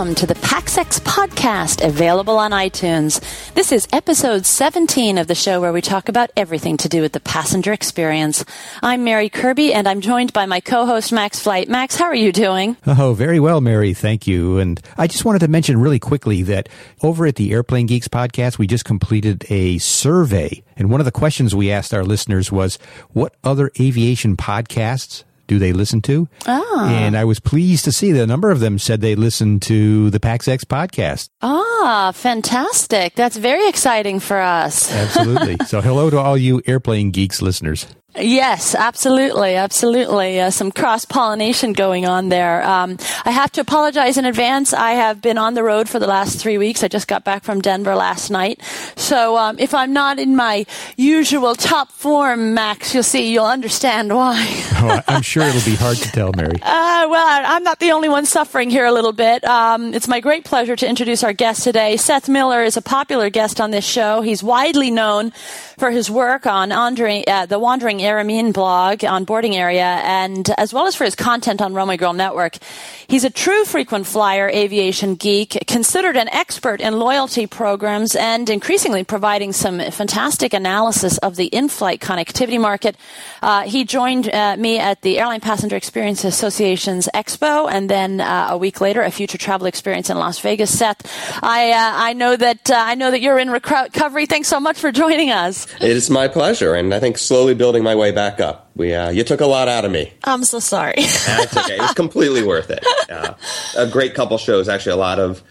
Welcome to the PaxEx podcast, available on iTunes. This is episode 17 of the show where we talk about everything to do with the passenger experience. I'm Mary Kirby, and I'm joined by my co-host Max Flight. Max, how are you doing? Oh, very well, Mary. Thank you. And I just wanted to mention really quickly that over at the Airplane Geeks podcast, we just completed a survey. And one of the questions we asked our listeners was, what other aviation podcasts do they listen to? Ah. And I was pleased to see that a number of them said they listened to the PaxEx podcast. Ah, fantastic. That's very exciting for us. Absolutely. so hello to all you airplane geeks listeners. Yes, absolutely, absolutely. Uh, some cross pollination going on there. Um, I have to apologize in advance. I have been on the road for the last three weeks. I just got back from Denver last night. So um, if I'm not in my usual top form, Max, you'll see, you'll understand why. oh, I'm sure it'll be hard to tell, Mary. Uh, well, I'm not the only one suffering here a little bit. Um, it's my great pleasure to introduce our guest today. Seth Miller is a popular guest on this show. He's widely known for his work on Andre, uh, the Wandering Aramean blog on boarding area, and as well as for his content on Runway Girl Network. He's a true frequent flyer aviation geek, considered an expert in loyalty programs, and increasingly providing some fantastic analysis of the in-flight connectivity market. Uh, he joined uh, me at the Airline Passenger Experience Association's Expo, and then uh, a week later, a future travel experience in Las Vegas. Seth, I uh, I know that uh, I know that you're in recovery. Thanks so much for joining us. It is my pleasure, and I think slowly building my way back up. We, uh, you took a lot out of me. I'm so sorry. That's okay. It was completely worth it. Uh, a great couple shows. Actually, a lot of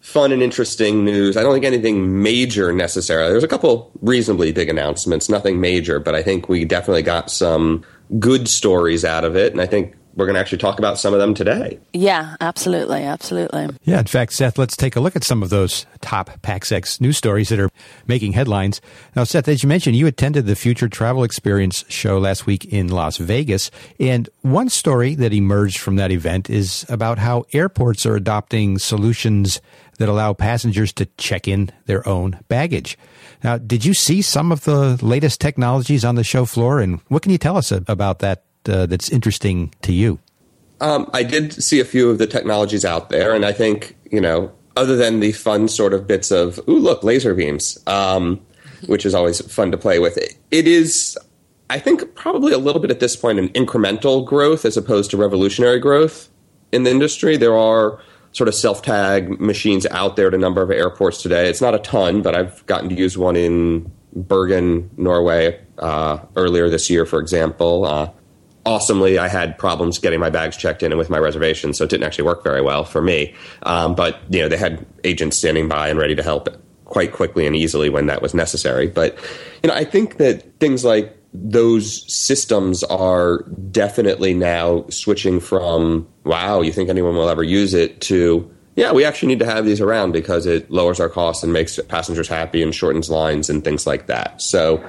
fun and interesting news. I don't think anything major necessarily. There's a couple reasonably big announcements, nothing major, but I think we definitely got some good stories out of it, and I think we're going to actually talk about some of them today. Yeah, absolutely, absolutely. Yeah, in fact, Seth, let's take a look at some of those top PaxEx news stories that are making headlines. Now, Seth, as you mentioned, you attended the Future Travel Experience show last week in Las Vegas, and one story that emerged from that event is about how airports are adopting solutions that allow passengers to check in their own baggage. Now, did you see some of the latest technologies on the show floor, and what can you tell us about that uh, that's interesting to you? Um, I did see a few of the technologies out there, and I think you know, other than the fun sort of bits of "ooh, look, laser beams," um, which is always fun to play with, it is, I think, probably a little bit at this point an incremental growth as opposed to revolutionary growth in the industry. There are sort of self tag machines out there at a number of airports today. It's not a ton, but I've gotten to use one in Bergen, Norway, uh, earlier this year, for example. Uh, awesomely, I had problems getting my bags checked in and with my reservation, so it didn't actually work very well for me. Um, but you know, they had agents standing by and ready to help quite quickly and easily when that was necessary. But you know, I think that things like those systems are definitely now switching from wow, you think anyone will ever use it to yeah, we actually need to have these around because it lowers our costs and makes passengers happy and shortens lines and things like that. So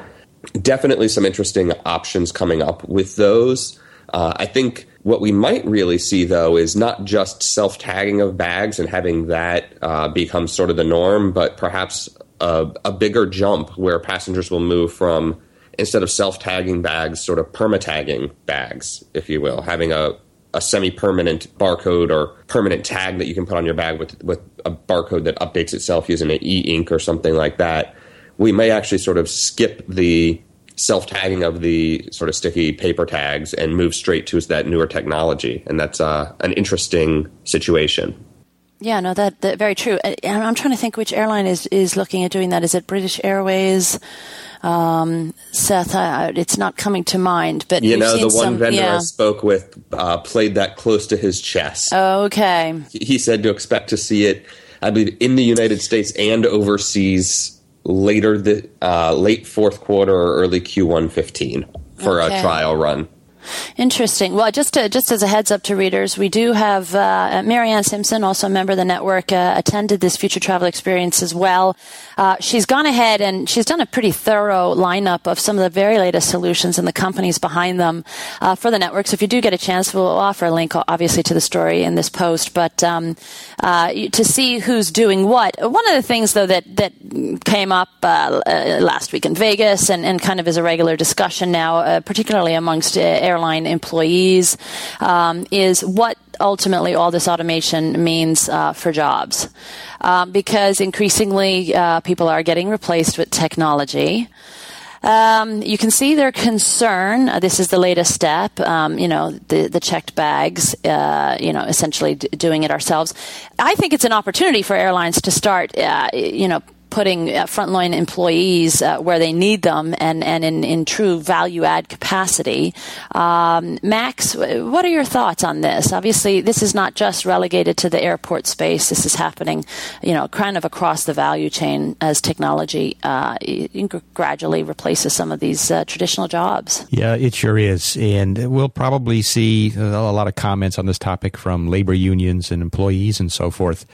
definitely some interesting options coming up with those. Uh, I think what we might really see, though, is not just self tagging of bags and having that uh, become sort of the norm, but perhaps a, a, bigger jump where passengers will move from instead of self tagging bags, sort of perma tagging bags, if you will, having a, a semi permanent barcode or permanent tag that you can put on your bag with, with a barcode that updates itself using an e ink or something like that we may actually sort of skip the self tagging of the sort of sticky paper tags and move straight to that newer technology. And that's uh, an interesting situation. Yeah, no, that, that very true. And I'm trying to think which airline is, is looking at doing that. Is it British Airways? Um, Seth, I, it's not coming to mind, but you know, the one some, vendor yeah. I spoke with uh, played that close to his chest. Okay, he said to expect to see it, I believe, in the United States and overseas later the uh, late fourth quarter or early Q1 15 for Okay. a trial run. Interesting. Well, just to, just as a heads up to readers, we do have uh, Marianne Simpson, also a member of the network, uh, attended this future travel experience as well. Uh, she's gone ahead and she's done a pretty thorough lineup of some of the very latest solutions and the companies behind them uh, for the network. So if you do get a chance, we'll offer a link, obviously, to the story in this post. But um, uh, to see who's doing what, one of the things though that that came up uh, uh, last week in Vegas and, and kind of is a regular discussion now, particularly amongst uh, airline employees, um, is what ultimately all this automation means uh, for jobs. Um, because increasingly uh, people are getting replaced with technology. Um, you can see their concern. Uh, this is the latest step. Um, you know, the the checked bags. Uh, you know, essentially d- doing it ourselves. I think it's an opportunity for airlines to start. Uh, you know, putting uh, frontline employees uh, where they need them and, and in, in true value add capacity. Um, Max, what are your thoughts on this? Obviously, this is not just relegated to the airport space. This is happening, you know, kind of across the value chain as technology uh, gradually replaces some of these uh, traditional jobs. Yeah, it sure is. And we'll probably see a lot of comments on this topic from labor unions and employees and so forth.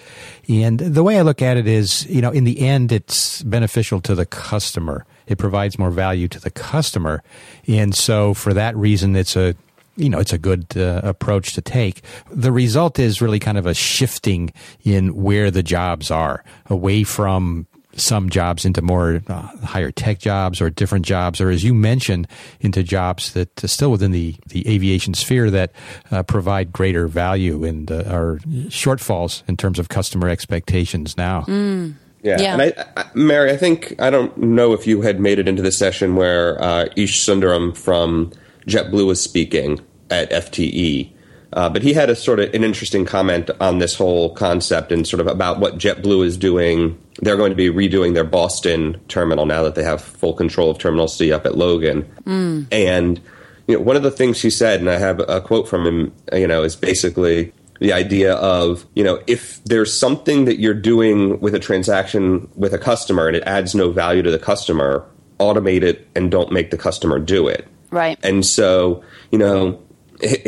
And the way I look at it is, you know, in the end, it's beneficial to the customer. It provides more value to the customer. And so for that reason, it's a you know, it's a good uh, approach to take. The result is really kind of a shifting in where the jobs are away from some jobs into more uh, higher tech jobs or different jobs, or as you mentioned, into jobs that are still within the, the aviation sphere that uh, provide greater value and uh, are shortfalls in terms of customer expectations now. Mm. Yeah. yeah. and I, I, Mary, I think I don't know if you had made it into the session where uh, Eash Sundaram from JetBlue was speaking at FTE. Uh, but he had a sort of an interesting comment on this whole concept and sort of about what JetBlue is doing. They're going to be redoing their Boston terminal now that they have full control of Terminal C up at Logan. Mm. And you know, one of the things he said, and I have a quote from him, you know, is basically the idea of you know if there's something that you're doing with a transaction with a customer and it adds no value to the customer, automate it and don't make the customer do it. Right. And so you know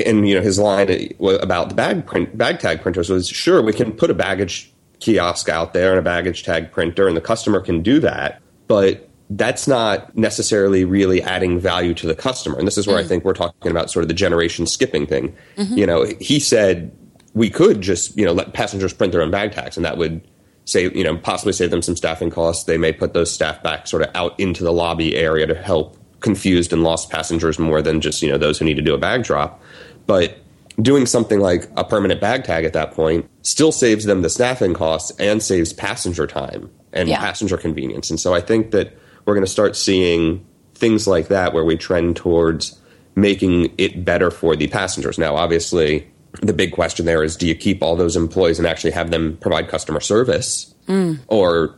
and you know his line about the bag print bag tag printers was sure we can put a baggage kiosk out there and a baggage tag printer and the customer can do that but that's not necessarily really adding value to the customer and this is where mm. i think we're talking about sort of the generation skipping thing mm-hmm. you know he said we could just you know let passengers print their own bag tags and that would save you know possibly save them some staffing costs they may put those staff back sort of out into the lobby area to help confused and lost passengers more than just you know those who need to do a bag drop. But doing something like a permanent bag tag at that point still saves them the staffing costs and saves passenger time and yeah. passenger convenience. And so I think that we're going to start seeing things like that where we trend towards making it better for the passengers. Now, obviously, the big question there is do you keep all those employees and actually have them provide customer service? Mm. Or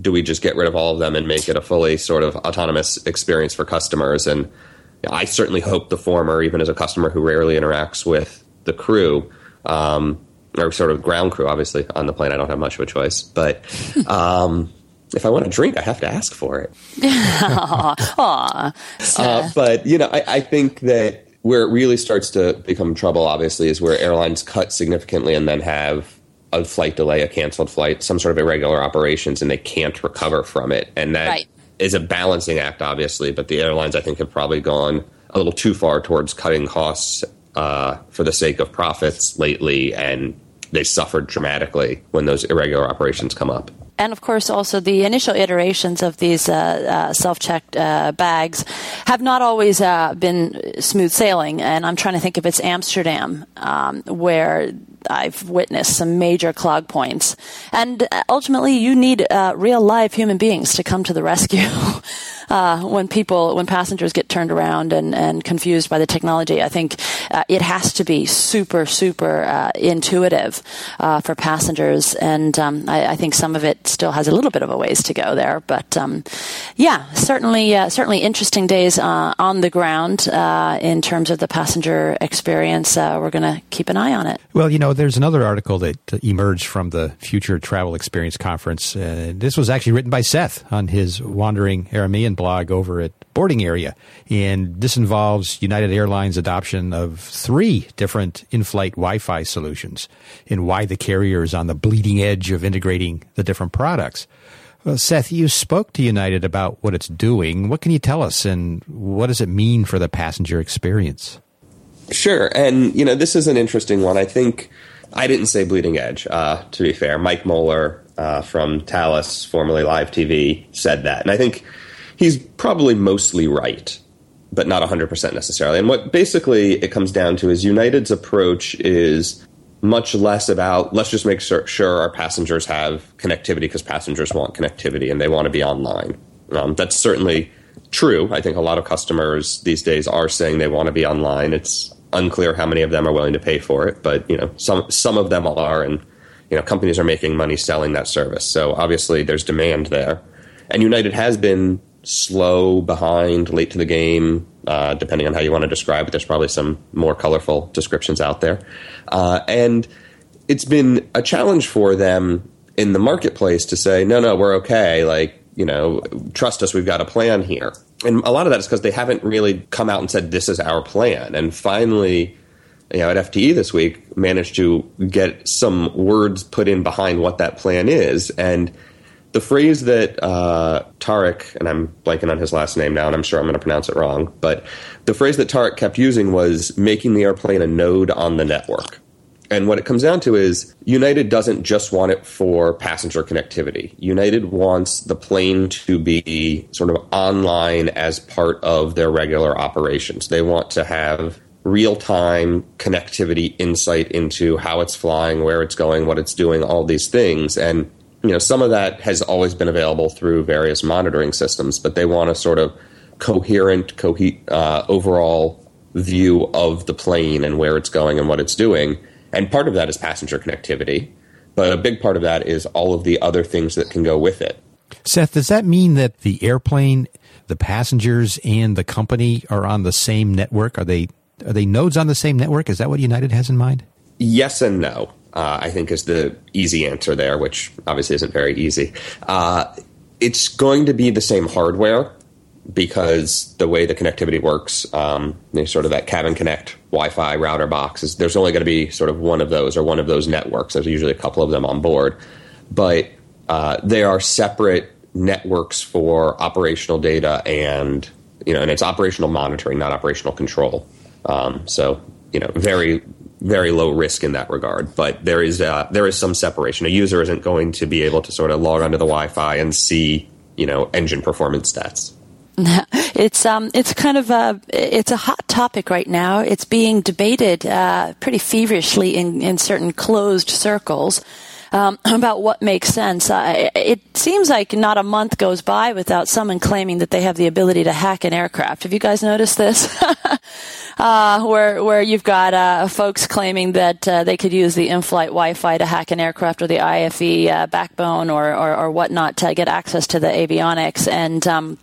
do we just get rid of all of them and make it a fully sort of autonomous experience for customers? And I certainly hope the former, even as a customer who rarely interacts with the crew, um, or sort of ground crew, obviously on the plane, I don't have much of a choice. But um, if I want a drink, I have to ask for it. Aww. Uh, but you know, I, I think that where it really starts to become trouble, obviously, is where airlines cut significantly and then have a flight delay, a canceled flight, some sort of irregular operations, and they can't recover from it. And that right. is a balancing act, obviously. But the airlines, I think, have probably gone a little too far towards cutting costs uh, for the sake of profits lately, and they suffered dramatically when those irregular operations come up and of course, also the initial iterations of these uh, uh, self-checked uh, bags have not always uh, been smooth sailing. And I'm trying to think if it's Amsterdam, um, where I've witnessed some major clog points. And uh, ultimately, you need uh, real live human beings to come to the rescue. uh, when people, when passengers get turned around and, and confused by the technology. I think uh, it has to be super, super uh, intuitive uh, for passengers, and um, I, I, think some of it still has a little bit of a ways to go there. But um, yeah, certainly, uh, certainly interesting days uh, on the ground in terms of the passenger experience. we're going to keep an eye on it. Well, you know, there's another article that emerged from the Future Travel Experience Conference. this was actually written by Seth on his Wandering Aramean blog over at Boarding Area. And this involves United Airlines' adoption of three different in flight Wi Fi solutions and why the carrier is on the bleeding edge of integrating the different products. Well, Seth, you spoke to United about what it's doing. What can you tell us, and what does it mean for the passenger experience? Sure. And, you know, this is an interesting one. I think I didn't say bleeding edge, uh, to be fair. Mike Moeller uh, from Thales, formerly Live TV, said that. And I think he's probably mostly right, but not 100% necessarily. And what basically it comes down to is United's approach is much less about let's just make sure, our passengers have connectivity because passengers want connectivity and they want to be online. Um, that's certainly true. I think a lot of customers these days are saying they want to be online. It's unclear how many of them are willing to pay for it, but you know some some of them are, and you know companies are making money selling that service. So obviously there's demand there, and United has been slow, behind, late to the game, uh, depending on how you want to describe it. There's probably some more colorful descriptions out there. Uh, and it's been a challenge for them in the marketplace to say, no, no, we're okay. Like, you know, trust us, we've got a plan here. And a lot of that is because they haven't really come out and said, this is our plan. And finally, you know, at FTE this week, managed to get some words put in behind what that plan is. And the phrase that uh, Tarek, and I'm blanking on his last name now, and I'm sure I'm going to pronounce it wrong, but the phrase that Tarek kept using was making the airplane a node on the network. And what it comes down to is United doesn't just want it for passenger connectivity. United wants the plane to be sort of online as part of their regular operations. They want to have real time connectivity insight into how it's flying, where it's going, what it's doing, all these things. And you know, some of that has always been available through various monitoring systems, but they want a sort of coherent, co- uh, overall view of the plane and where it's going and what it's doing. And part of that is passenger connectivity, but a big part of that is all of the other things that can go with it. Seth, does that mean that the airplane, the passengers, and the company are on the same network? Are they are they nodes on the same network? Is that what United has in mind? Yes and no uh, I think is the easy answer there, which obviously isn't very easy. Uh, it's going to be the same hardware because the way the connectivity works, um, sort of that cabin connect Wi-Fi router box is there's only going to be sort of one of those or one of those networks. There's usually a couple of them on board, but uh, they are separate networks for operational data and you know, and it's operational monitoring, not operational control. Um, so you know, very very low risk in that regard. But there is uh, there is some separation. A user isn't going to be able to sort of log onto the Wi-Fi and see you know engine performance stats. It's um, it's kind of a it's a hot topic right now. It's being debated uh, pretty feverishly in in certain closed circles um, about what makes sense. Uh, it seems like not a month goes by without someone claiming that they have the ability to hack an aircraft. Have you guys noticed this? uh, where where you've got uh, folks claiming that uh, they could use the in-flight Wi-Fi to hack an aircraft or the IFE uh, backbone or, or, or whatnot to get access to the avionics and. Um,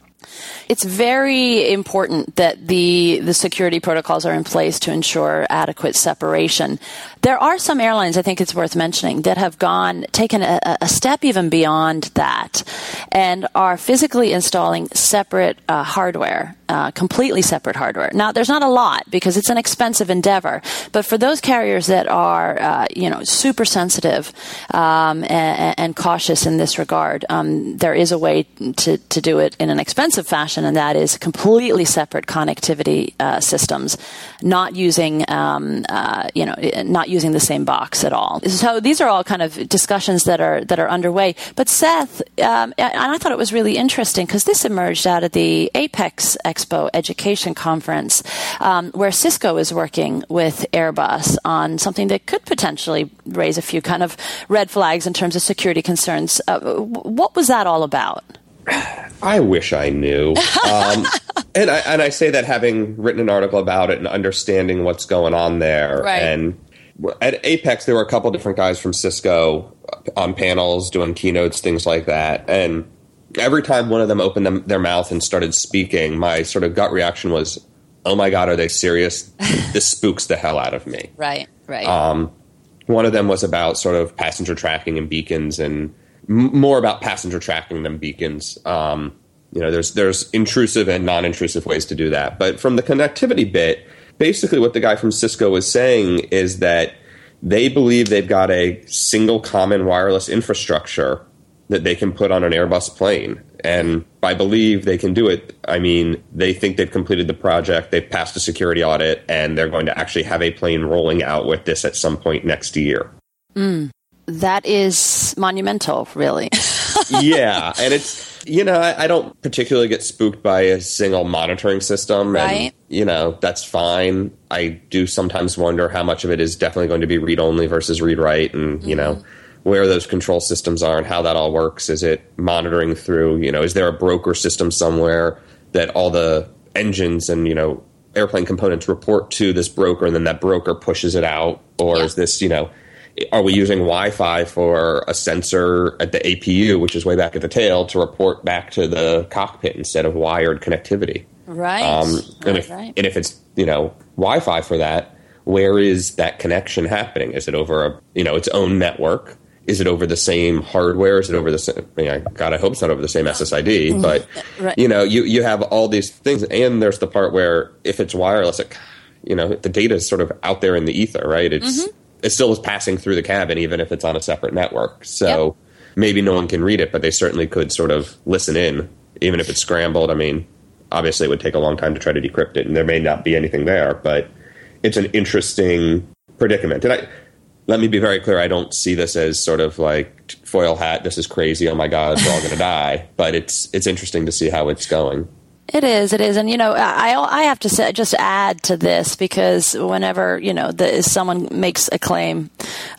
it's very important that the the security protocols are in place to ensure adequate separation. There are some airlines, I think it's worth mentioning, that have gone taken a, a step even beyond that, and are physically installing separate uh, hardware, uh, completely separate hardware. Now, there's not a lot because it's an expensive endeavor, but for those carriers that are, uh, you know, super sensitive um, and, and, cautious in this regard, um, there is a way to to do it in an expensive fashion, and that is completely separate connectivity uh, systems, not using, um, uh, you know, not using the same box at all. So these are all kind of discussions that are that are underway. But Seth, um, and I thought it was really interesting because this emerged out of the Apex Expo Education Conference, um, where Cisco is working with Airbus on something that could potentially raise a few kind of red flags in terms of security concerns. Uh, what was that all about? I wish I knew. Um, and I and I say that having written an article about it and understanding what's going on there. Right. And at Apex, there were a couple different guys from Cisco on panels doing keynotes, things like that. And every time one of them opened them, their mouth and started speaking, my sort of gut reaction was, "Oh my god, are they serious? this spooks the hell out of me." Right. Right. Um, one of them was about sort of passenger tracking and beacons and more about passenger tracking than beacons. Um, you know, there's there's intrusive and non-intrusive ways to do that. But from the connectivity bit, basically what the guy from Cisco was saying is that they believe they've got a single common wireless infrastructure that they can put on an Airbus plane. And by believe they can do it, I mean they think they've completed the project, they've passed a security audit, and they're going to actually have a plane rolling out with this at some point next year. Mm that is monumental, really. yeah, and it's you know I, I, don't particularly get spooked by a single monitoring system, right. and you know that's fine. I do sometimes wonder how much of it is definitely going to be read only versus read write, and mm-hmm. you know mm-hmm. where those control systems are and how that all works. Is it monitoring through? You know, is there a broker system somewhere that all the engines and you know airplane components report to this broker, and then that broker pushes it out, or yeah. is this you know are we using Wi-Fi for a sensor at the APU, which is way back at the tail, to report back to the cockpit instead of wired connectivity? Right. Um, and, right, if, right. and if it's you know Wi-Fi for that, where is that connection happening? Is it over a you know its own network? Is it over the same hardware? Is it over the same? I mean, God, I hope it's not over the same SSID. But right. you know, you you have all these things, and there's the part where if it's wireless, it, you know, the data is sort of out there in the ether, right? It's mm-hmm it still is passing through the cabin, even if it's on a separate network. So yep. maybe no one can read it, but they certainly could sort of listen in, even if it's scrambled. I mean, obviously, it would take a long time to try to decrypt it, and there may not be anything there, but it's an interesting predicament. And I, let me be very clear: I don't see this as sort of like foil hat. This is crazy. Oh my God, we're all going to die. But it's it's interesting to see how it's going. It is, it is, and you know, I I have to say, just add to this because whenever you know the, someone makes a claim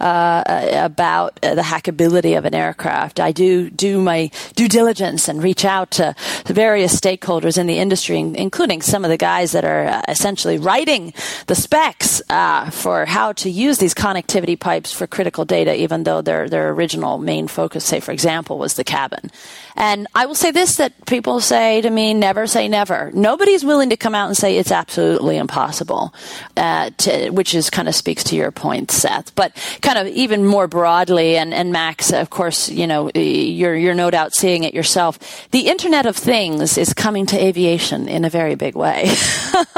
uh, about the hackability of an aircraft, I do do my due diligence and reach out to various stakeholders in the industry, including some of the guys that are uh, essentially writing the specs uh, for how to use these connectivity pipes for critical data, even though their their original main focus, say for example, was the cabin. And I will say this that people say to me, never say never. Nobody's willing to come out and say it's absolutely impossible, uh, to, which is kind of speaks to your point, Seth. But kind of even more broadly, and, and Max, of course, you know, you're, you're no doubt seeing it yourself. The Internet of Things is coming to aviation in a very big way.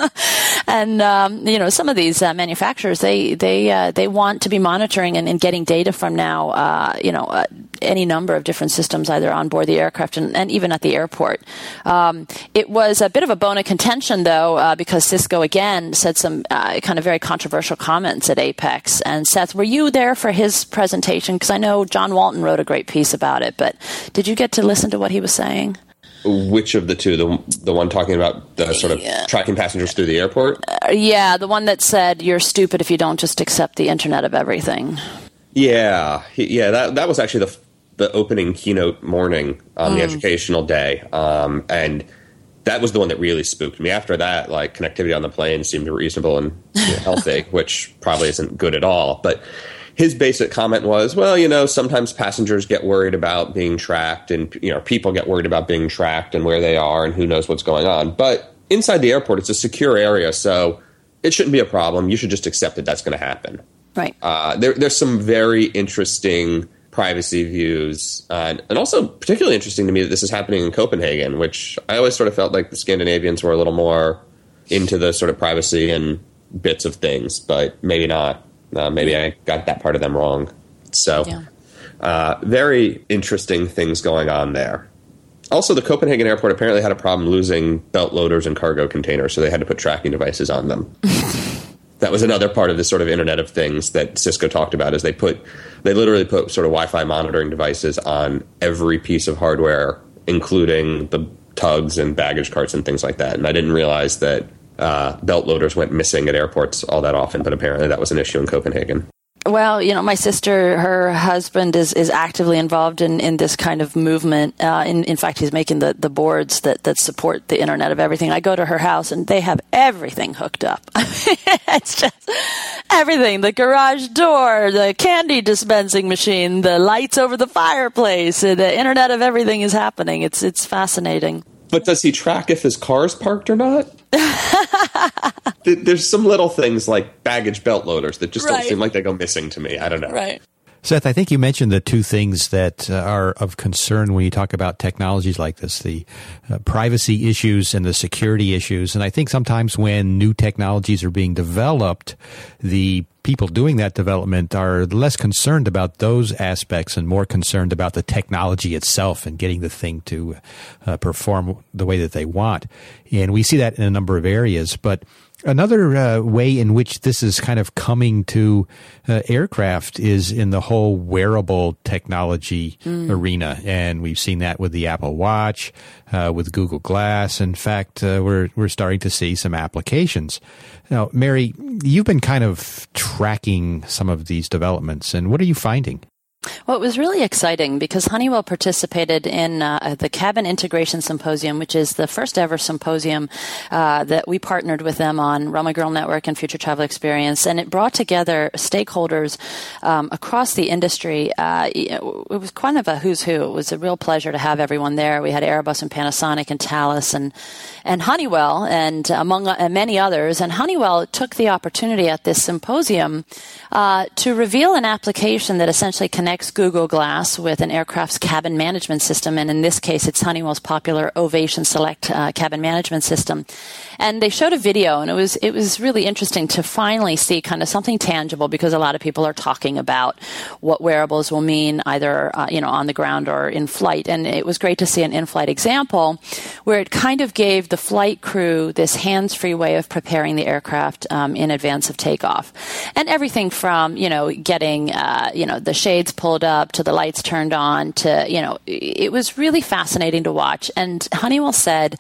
and, um, you know, some of these uh, manufacturers, they, they, uh, they want to be monitoring and, and getting data from now, uh, you know, uh, any number of different systems either on board the aircraft and, and even at the airport. Um, it was a bit of a bone of contention, though, uh, because Cisco again said some uh, kind of very controversial comments at APEX. And Seth, were you there for his presentation? Because I know John Walton wrote a great piece about it, but did you get to listen to what he was saying? Which of the two? The the one talking about the sort of yeah. tracking passengers through the airport? Uh, yeah, the one that said you're stupid if you don't just accept the Internet of Everything. Yeah, yeah. That that was actually the the opening keynote morning on mm. the educational day, um, and that was the one that really spooked me. After that, like connectivity on the plane seemed reasonable and you know, healthy, which probably isn't good at all. But his basic comment was, well, you know, sometimes passengers get worried about being tracked, and you know, people get worried about being tracked and where they are and who knows what's going on. But inside the airport, it's a secure area, so it shouldn't be a problem. You should just accept that that's going to happen. Right. Uh, there, there's some very interesting privacy views. Uh, and also, particularly interesting to me that this is happening in Copenhagen, which I always sort of felt like the Scandinavians were a little more into the sort of privacy and bits of things, but maybe not. Uh, maybe I got that part of them wrong. So, yeah. uh, very interesting things going on there. Also, the Copenhagen airport apparently had a problem losing belt loaders and cargo containers, so they had to put tracking devices on them. that was another part of this sort of Internet of Things that Cisco talked about. Is they put they literally put sort of Wi-Fi monitoring devices on every piece of hardware, including the tugs and baggage carts and things like that. And I didn't realize that uh, belt loaders went missing at airports all that often, but apparently that was an issue in Copenhagen. Well, you know, my sister, her husband is, is actively involved in, in this kind of movement. Uh, in, in fact, he's making the, the boards that, that support the Internet of Everything. I go to her house and they have everything hooked up. it's just everything the garage door, the candy dispensing machine, the lights over the fireplace, the Internet of Everything is happening. It's, it's fascinating. But does he track if his car is parked or not? There's some little things like baggage belt loaders that just right. don't seem like they go missing to me. I don't know. Right. Seth, I think you mentioned the two things that uh, are of concern when you talk about technologies like this the uh, privacy issues and the security issues. And I think sometimes when new technologies are being developed, the people doing that development are less concerned about those aspects and more concerned about the technology itself and getting the thing to uh, perform the way that they want. And we see that in a number of areas. But Another uh, way in which this is kind of coming to uh, aircraft is in the whole wearable technology mm. arena, and we've seen that with the Apple Watch, uh, with Google Glass. In fact, uh, we're we're starting to see some applications. Now, Mary, you've been kind of tracking some of these developments, and what are you finding? Well, it was really exciting because Honeywell participated in uh, the Cabin Integration Symposium, which is the first ever symposium uh, that we partnered with them on Runway Girl Network and Future Travel Experience, and it brought together stakeholders um, across the industry. Uh, it was kind of a who's who. It was a real pleasure to have everyone there. We had Airbus and Panasonic and Thales and and Honeywell and among uh, many others. And Honeywell took the opportunity at this symposium uh, to reveal an application that essentially connects Google Glass with an aircraft's cabin management system. And in this case, it's Honeywell's popular Ovation Select uh, cabin management system. And they showed a video, and it was it was really interesting to finally see kind of something tangible because a lot of people are talking about what wearables will mean either uh, you know on the ground or in flight. And it was great to see an in-flight example where it kind of gave the flight crew this hands-free way of preparing the aircraft um, in advance of takeoff, and everything from you know getting uh, you know the shades pulled up to the lights turned on to you know it was really fascinating to watch. And Honeywell said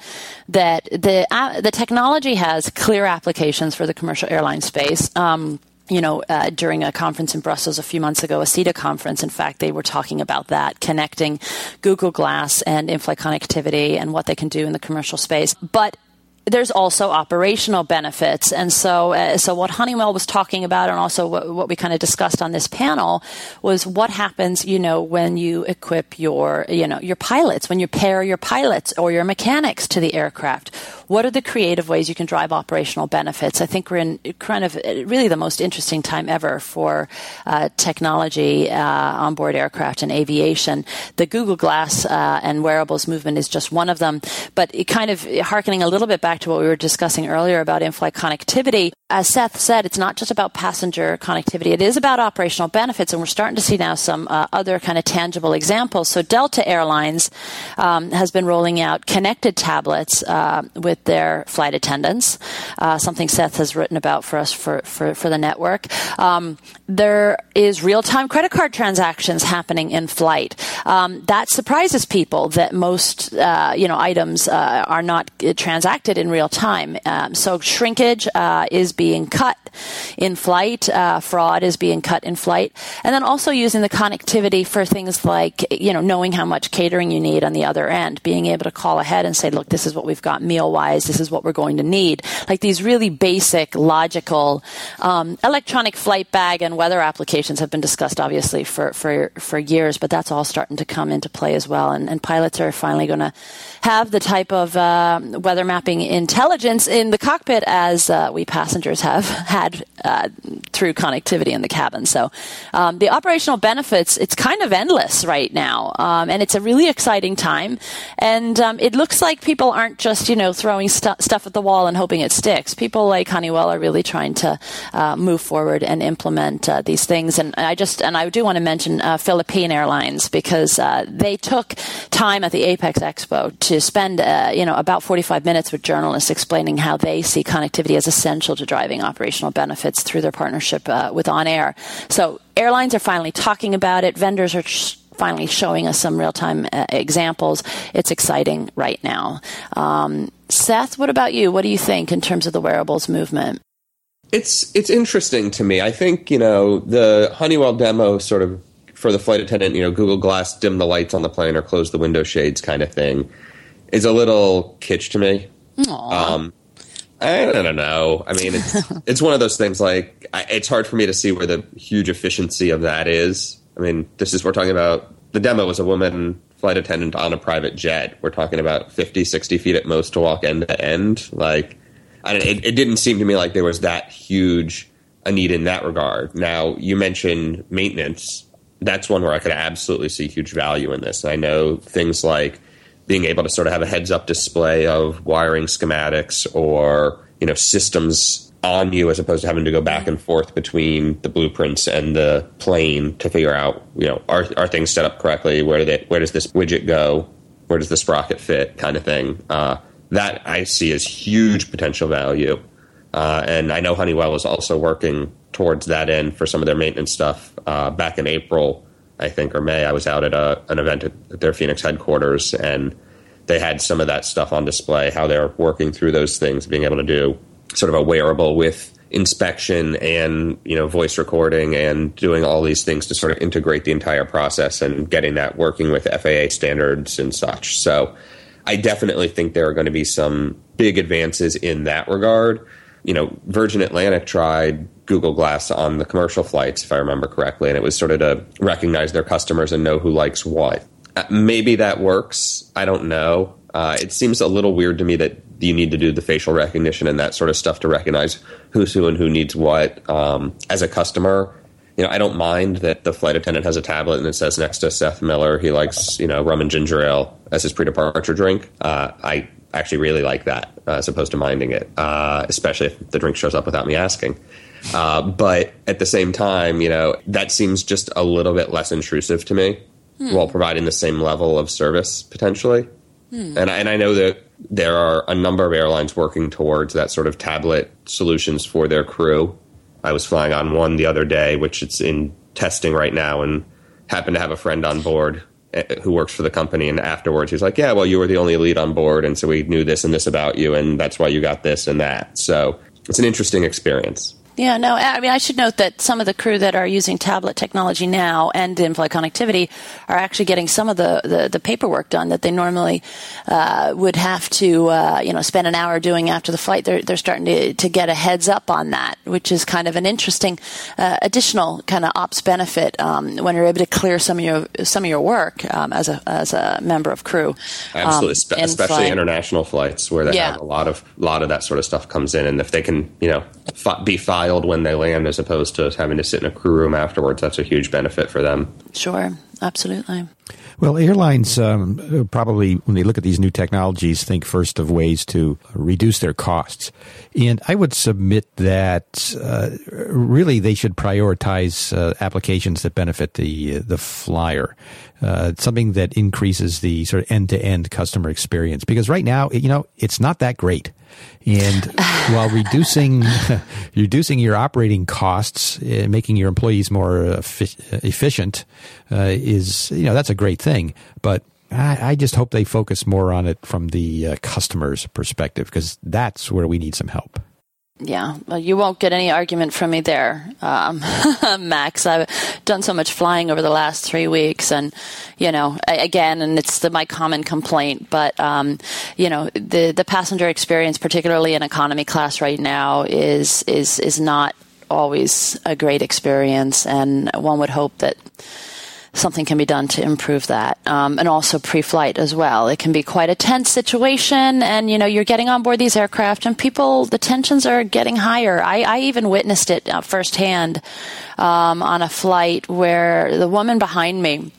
that the uh, the technology has clear applications for the commercial airline space. Um, you know, uh, during a conference in Brussels a few months ago, a SITA conference, in fact, they were talking about that, connecting Google Glass and in-flight connectivity and what they can do in the commercial space. But there's also operational benefits. And so, uh, so what Honeywell was talking about, and also what, what we kind of discussed on this panel, was what happens, you know, when you equip your, you know, your pilots, when you pair your pilots or your mechanics to the aircraft. What are the creative ways you can drive operational benefits? I think we're in kind of really the most interesting time ever for uh, technology uh, on board aircraft and aviation. The Google Glass uh, and wearables movement is just one of them, but it kind of harkening a little bit back to what we were discussing earlier about in-flight connectivity. As Seth said, it's not just about passenger connectivity. It is about operational benefits, and we're starting to see now some uh, other kind of tangible examples. So Delta Airlines um, has been rolling out connected tablets uh, with their flight attendants, uh, something Seth has written about for us for, for, for the network. Um, there is real-time credit card transactions happening in flight. Um, that surprises people that most, uh, you know, items uh, are not transacted in real time. Um, so shrinkage uh, is being cut in flight, uh, fraud is being cut in flight, and then also using the connectivity for things like you know knowing how much catering you need on the other end, being able to call ahead and say, look, this is what we've got meal wise, this is what we're going to need, like these really basic, logical um, electronic flight bag and weather applications have been discussed obviously for for for years, but that's all starting to come into play as well, and, and pilots are finally going to have the type of uh, weather mapping intelligence in the cockpit as uh, we passengers have had uh, through connectivity in the cabin. So um, the operational benefits, it's kind of endless right now. Um, and it's a really exciting time. And um, it looks like people aren't just, you know, throwing stu- stuff at the wall and hoping it sticks. People like Honeywell are really trying to uh, move forward and implement uh, these things. And I just, and I do want to mention uh, Philippine Airlines because they took time at the Apex Expo to spend, you know, about 45 minutes with journalists journalists explaining how they see connectivity as essential to driving operational benefits through their partnership uh, with On Air. So airlines are finally talking about it. Vendors are. Sh- finally showing us some real time uh, examples. It's exciting right now. Um, Seth, what about you? What do you think in terms of the wearables movement? It's it's interesting to me. I think you know the Honeywell demo sort of for the flight attendant. You know, Google Glass dim the lights on the plane or close the window shades kind of thing is a little kitsch to me. Um, I don't know. I mean, it's it's one of those things. Like, I, it's hard for me to see where the huge efficiency of that is. I mean, this is we're talking about. The demo was a woman flight attendant on a private jet. We're talking about 50, 60 feet at most to walk end to end. Like, I it, it didn't seem to me like there was that huge a need in that regard. Now, you mentioned maintenance. That's one where I could absolutely see huge value in this. And I know things like being able to sort of have a heads up display of wiring schematics or you know systems on you as opposed to having to go back and forth between the blueprints and the plane to figure out you know are are things set up correctly? Where do they, where does this widget go? Where does the sprocket fit? Kind of thing. Uh, that I see as huge potential value. Uh, and I know Honeywell is also working towards that end for some of their maintenance stuff. Uh, back in April, I think, or May, I was out at a, an event at their Phoenix headquarters, and they had some of that stuff on display, how they're working through those things, being able to do sort of a wearable with inspection and you know voice recording and doing all these things to sort of integrate the entire process and getting that working with FAA standards and such. So I definitely think there are going to be some big advances in that regard. You know, Virgin Atlantic tried Google Glass on the commercial flights, if I remember correctly, and it was sort of to recognize their customers and know who likes what. Uh, maybe that works. I don't know. Uh, it seems a little weird to me that you need to do the facial recognition and that sort of stuff to recognize who's who and who needs what. Um, as a customer, you know, I don't mind that the flight attendant has a tablet and it says next to Seth Miller he likes you know rum and ginger ale as his pre-departure drink. Uh, I actually really like that uh, as opposed to minding it, uh, especially if the drink shows up without me asking. Uh, but at the same time, you know, that seems just a little bit less intrusive to me hmm. while providing the same level of service potentially. Hmm. And, I, and I know that there are a number of airlines working towards that sort of tablet solutions for their crew. I was flying on one the other day, which it's in testing right now, and happened to have a friend on board eh, who works for the company. And afterwards, he's like, "Yeah, well, you were the only lead on board, and so we knew this and this about you, and that's why you got this and that." So it's an interesting experience. Yeah, no, I mean, I should note that some of the crew that are using tablet technology now and in-flight connectivity are actually getting some of the, the, the paperwork done that they normally uh, would have to, uh, you know, spend an hour doing after the flight. They're, they're starting to, to get a heads up on that, which is kind of an interesting uh, additional kind of ops benefit um, when you're able to clear some of your some of your work um, as a as a member of crew. Absolutely, um, especially international flights where they yeah. have a lot of lot of that sort of stuff comes in, and if they can, you know, be fine filed when they land as opposed to having to sit in a crew room afterwards. That's a huge benefit for them. Sure, absolutely. Well, airlines um, probably, when they look at these new technologies, think first of ways to reduce their costs. And I would submit that uh, really they should prioritize uh, applications that benefit the the flyer, uh, something that increases the sort of end to end customer experience. Because right now, you know, it's not that great. And while reducing reducing your operating costs, uh, making your employees more efficient uh, is you know that's a great thing. But I, I, just hope they focus more on it from the uh, customer's perspective because that's where we need some help. Yeah, well, you won't get any argument from me there, um, Max. I've done so much flying over the last three weeks, and you know, again, and it's the, my common complaint. But um, you know, the the passenger experience, particularly in economy class right now, is is is not always a great experience, and one would hope that something can be done to improve that. Um, and also pre-flight as well. It can be quite a tense situation and, you know, you're getting on board these aircraft and people, the tensions are getting higher. I, I even witnessed it uh, firsthand um, on a flight where the woman behind me,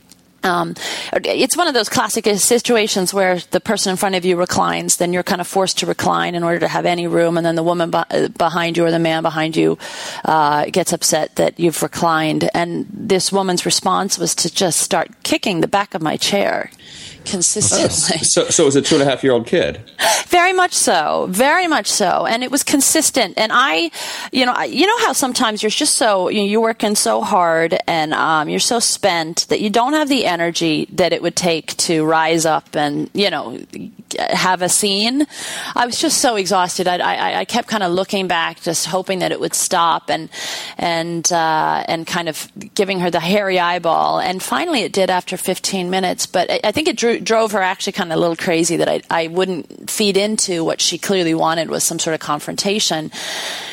um, it's one of those classic situations where the person in front of you reclines, then you're kind of forced to recline in order to have any room, and then the woman be- behind you or the man behind you uh, gets upset that you've reclined. And this woman's response was to just start kicking the back of my chair consistently. So, so it was a two and a half year old kid. Very much so, very much so, and it was consistent. And I, you know, you know how sometimes you're just so you know, you're working so hard and um, you're so spent that you don't have the energy that it would take to rise up and you know have a scene. I was just so exhausted. I, I, I kept kind of looking back, just hoping that it would stop, and and uh, and kind of giving her the hairy eyeball. And finally, it did after 15 minutes. But I, I think it drew, drove her actually kind of a little crazy that I I wouldn't feed into what she clearly wanted was some sort of confrontation.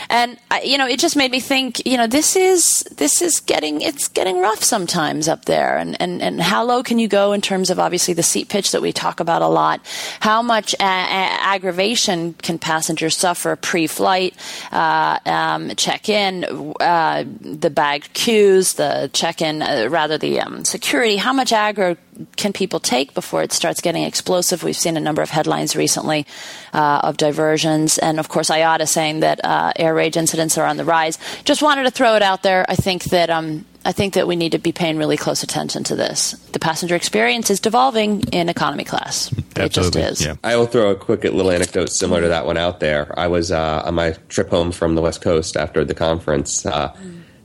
And you know, it just made me think. You know, this is this is getting it's getting rough sometimes up there. And and and how low can you go in terms of obviously the seat pitch that we talk about a lot? How much a- a- aggravation can passengers suffer pre-flight, uh, um, check-in, uh, the bag queues, the check-in, uh, rather the um, security? How much aggro can people take before it starts getting explosive? We've seen a number of headlines recently uh, of diversions, and of course, IATA saying that uh, air rage incidents are on the rise. Just wanted to throw it out there. I think that um, I think that we need to be paying really close attention to this. The passenger experience is devolving in economy class. It just is. yeah. I will throw a quick little anecdote similar to that one out there. I was uh, on my trip home from the West Coast after the conference. Uh,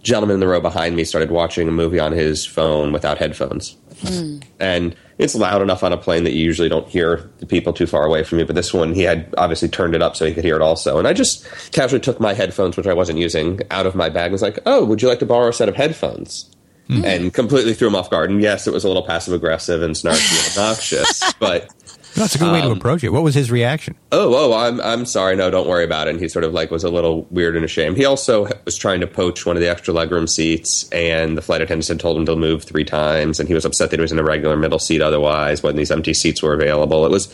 gentleman in the row behind me started watching a movie on his phone without headphones. Mm. And it's loud enough on a plane that you usually don't hear the people too far away from you. But this one, he had obviously turned it up so he could hear it also. And I just casually took my headphones, which I wasn't using, out of my bag and was like, oh, would you like to borrow a set of headphones? Hmm. And completely threw him off guard. And yes, it was a little passive aggressive and snarky and obnoxious, but That's a good way to Um, approach it. What was his reaction? oh, oh, I'm I'm sorry, no, don't worry about it. And he sort of like was a little weird and ashamed. He also was trying to poach one of the extra legroom seats, and the flight attendants had told him to move three times, and he was upset that he was in a regular middle seat otherwise when these empty seats were available. It was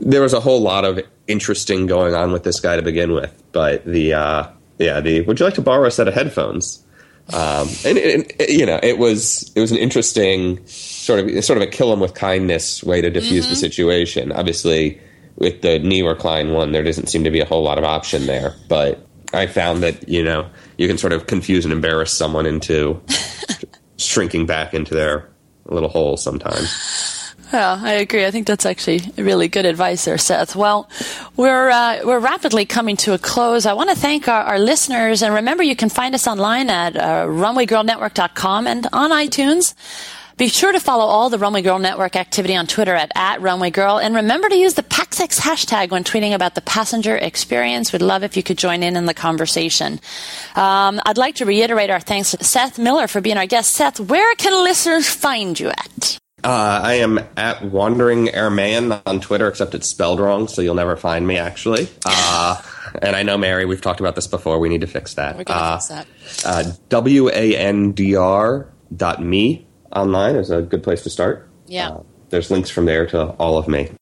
there was a whole lot of interesting going on with this guy to begin with, but the uh, yeah, the would you like to borrow a set of headphones? Um, and, and, you know, it was it was an interesting sort of sort of a kill him with kindness way to diffuse the situation. Obviously, with the knee recline one, there doesn't seem to be a whole lot of option there. But I found that you know you can sort of confuse and embarrass someone into shrinking back into their little hole sometimes. Yeah, I agree. I think that's actually really good advice there, Seth. Well, we're uh, we're rapidly coming to a close. I want to thank our, our listeners, and remember, you can find us online at uh, runwaygirlnetwork.com and on iTunes. Be sure to follow all the Runway Girl Network activity on Twitter at, at Runway Girl, and remember to use the PaxEx hashtag when tweeting about the passenger experience. We'd love if you could join in in the conversation. Um, I'd like to reiterate our thanks to Seth Miller for being our guest. Seth, where can listeners find you at? Uh, I am at Wandering Aramean on Twitter, except it's spelled wrong, so you'll never find me actually. Uh, and I know Mary, we've talked about this before. We need to fix that. We're gonna uh, fix that. Uh, W A N D R dot me online is a good place to start. Yeah. Uh, there's links from there to all of me.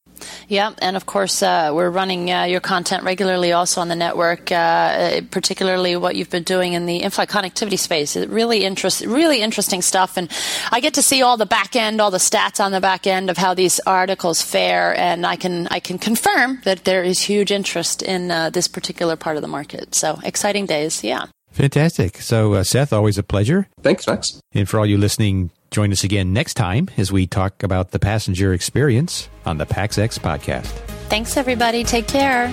Yeah, and of course, uh, we're running uh, your content regularly also on the network, uh, particularly what you've been doing in the in-flight connectivity space. It really interest, really interesting stuff, and I get to see all the back end, all the stats on the back end of how these articles fare, and I can I can confirm that there is huge interest in uh, this particular part of the market. So exciting days, yeah. Fantastic. So, uh, Seth, always a pleasure. Thanks, Max. And for all you listening, join us again next time as we talk about the passenger experience on the PaxEx podcast. Thanks, everybody. Take care.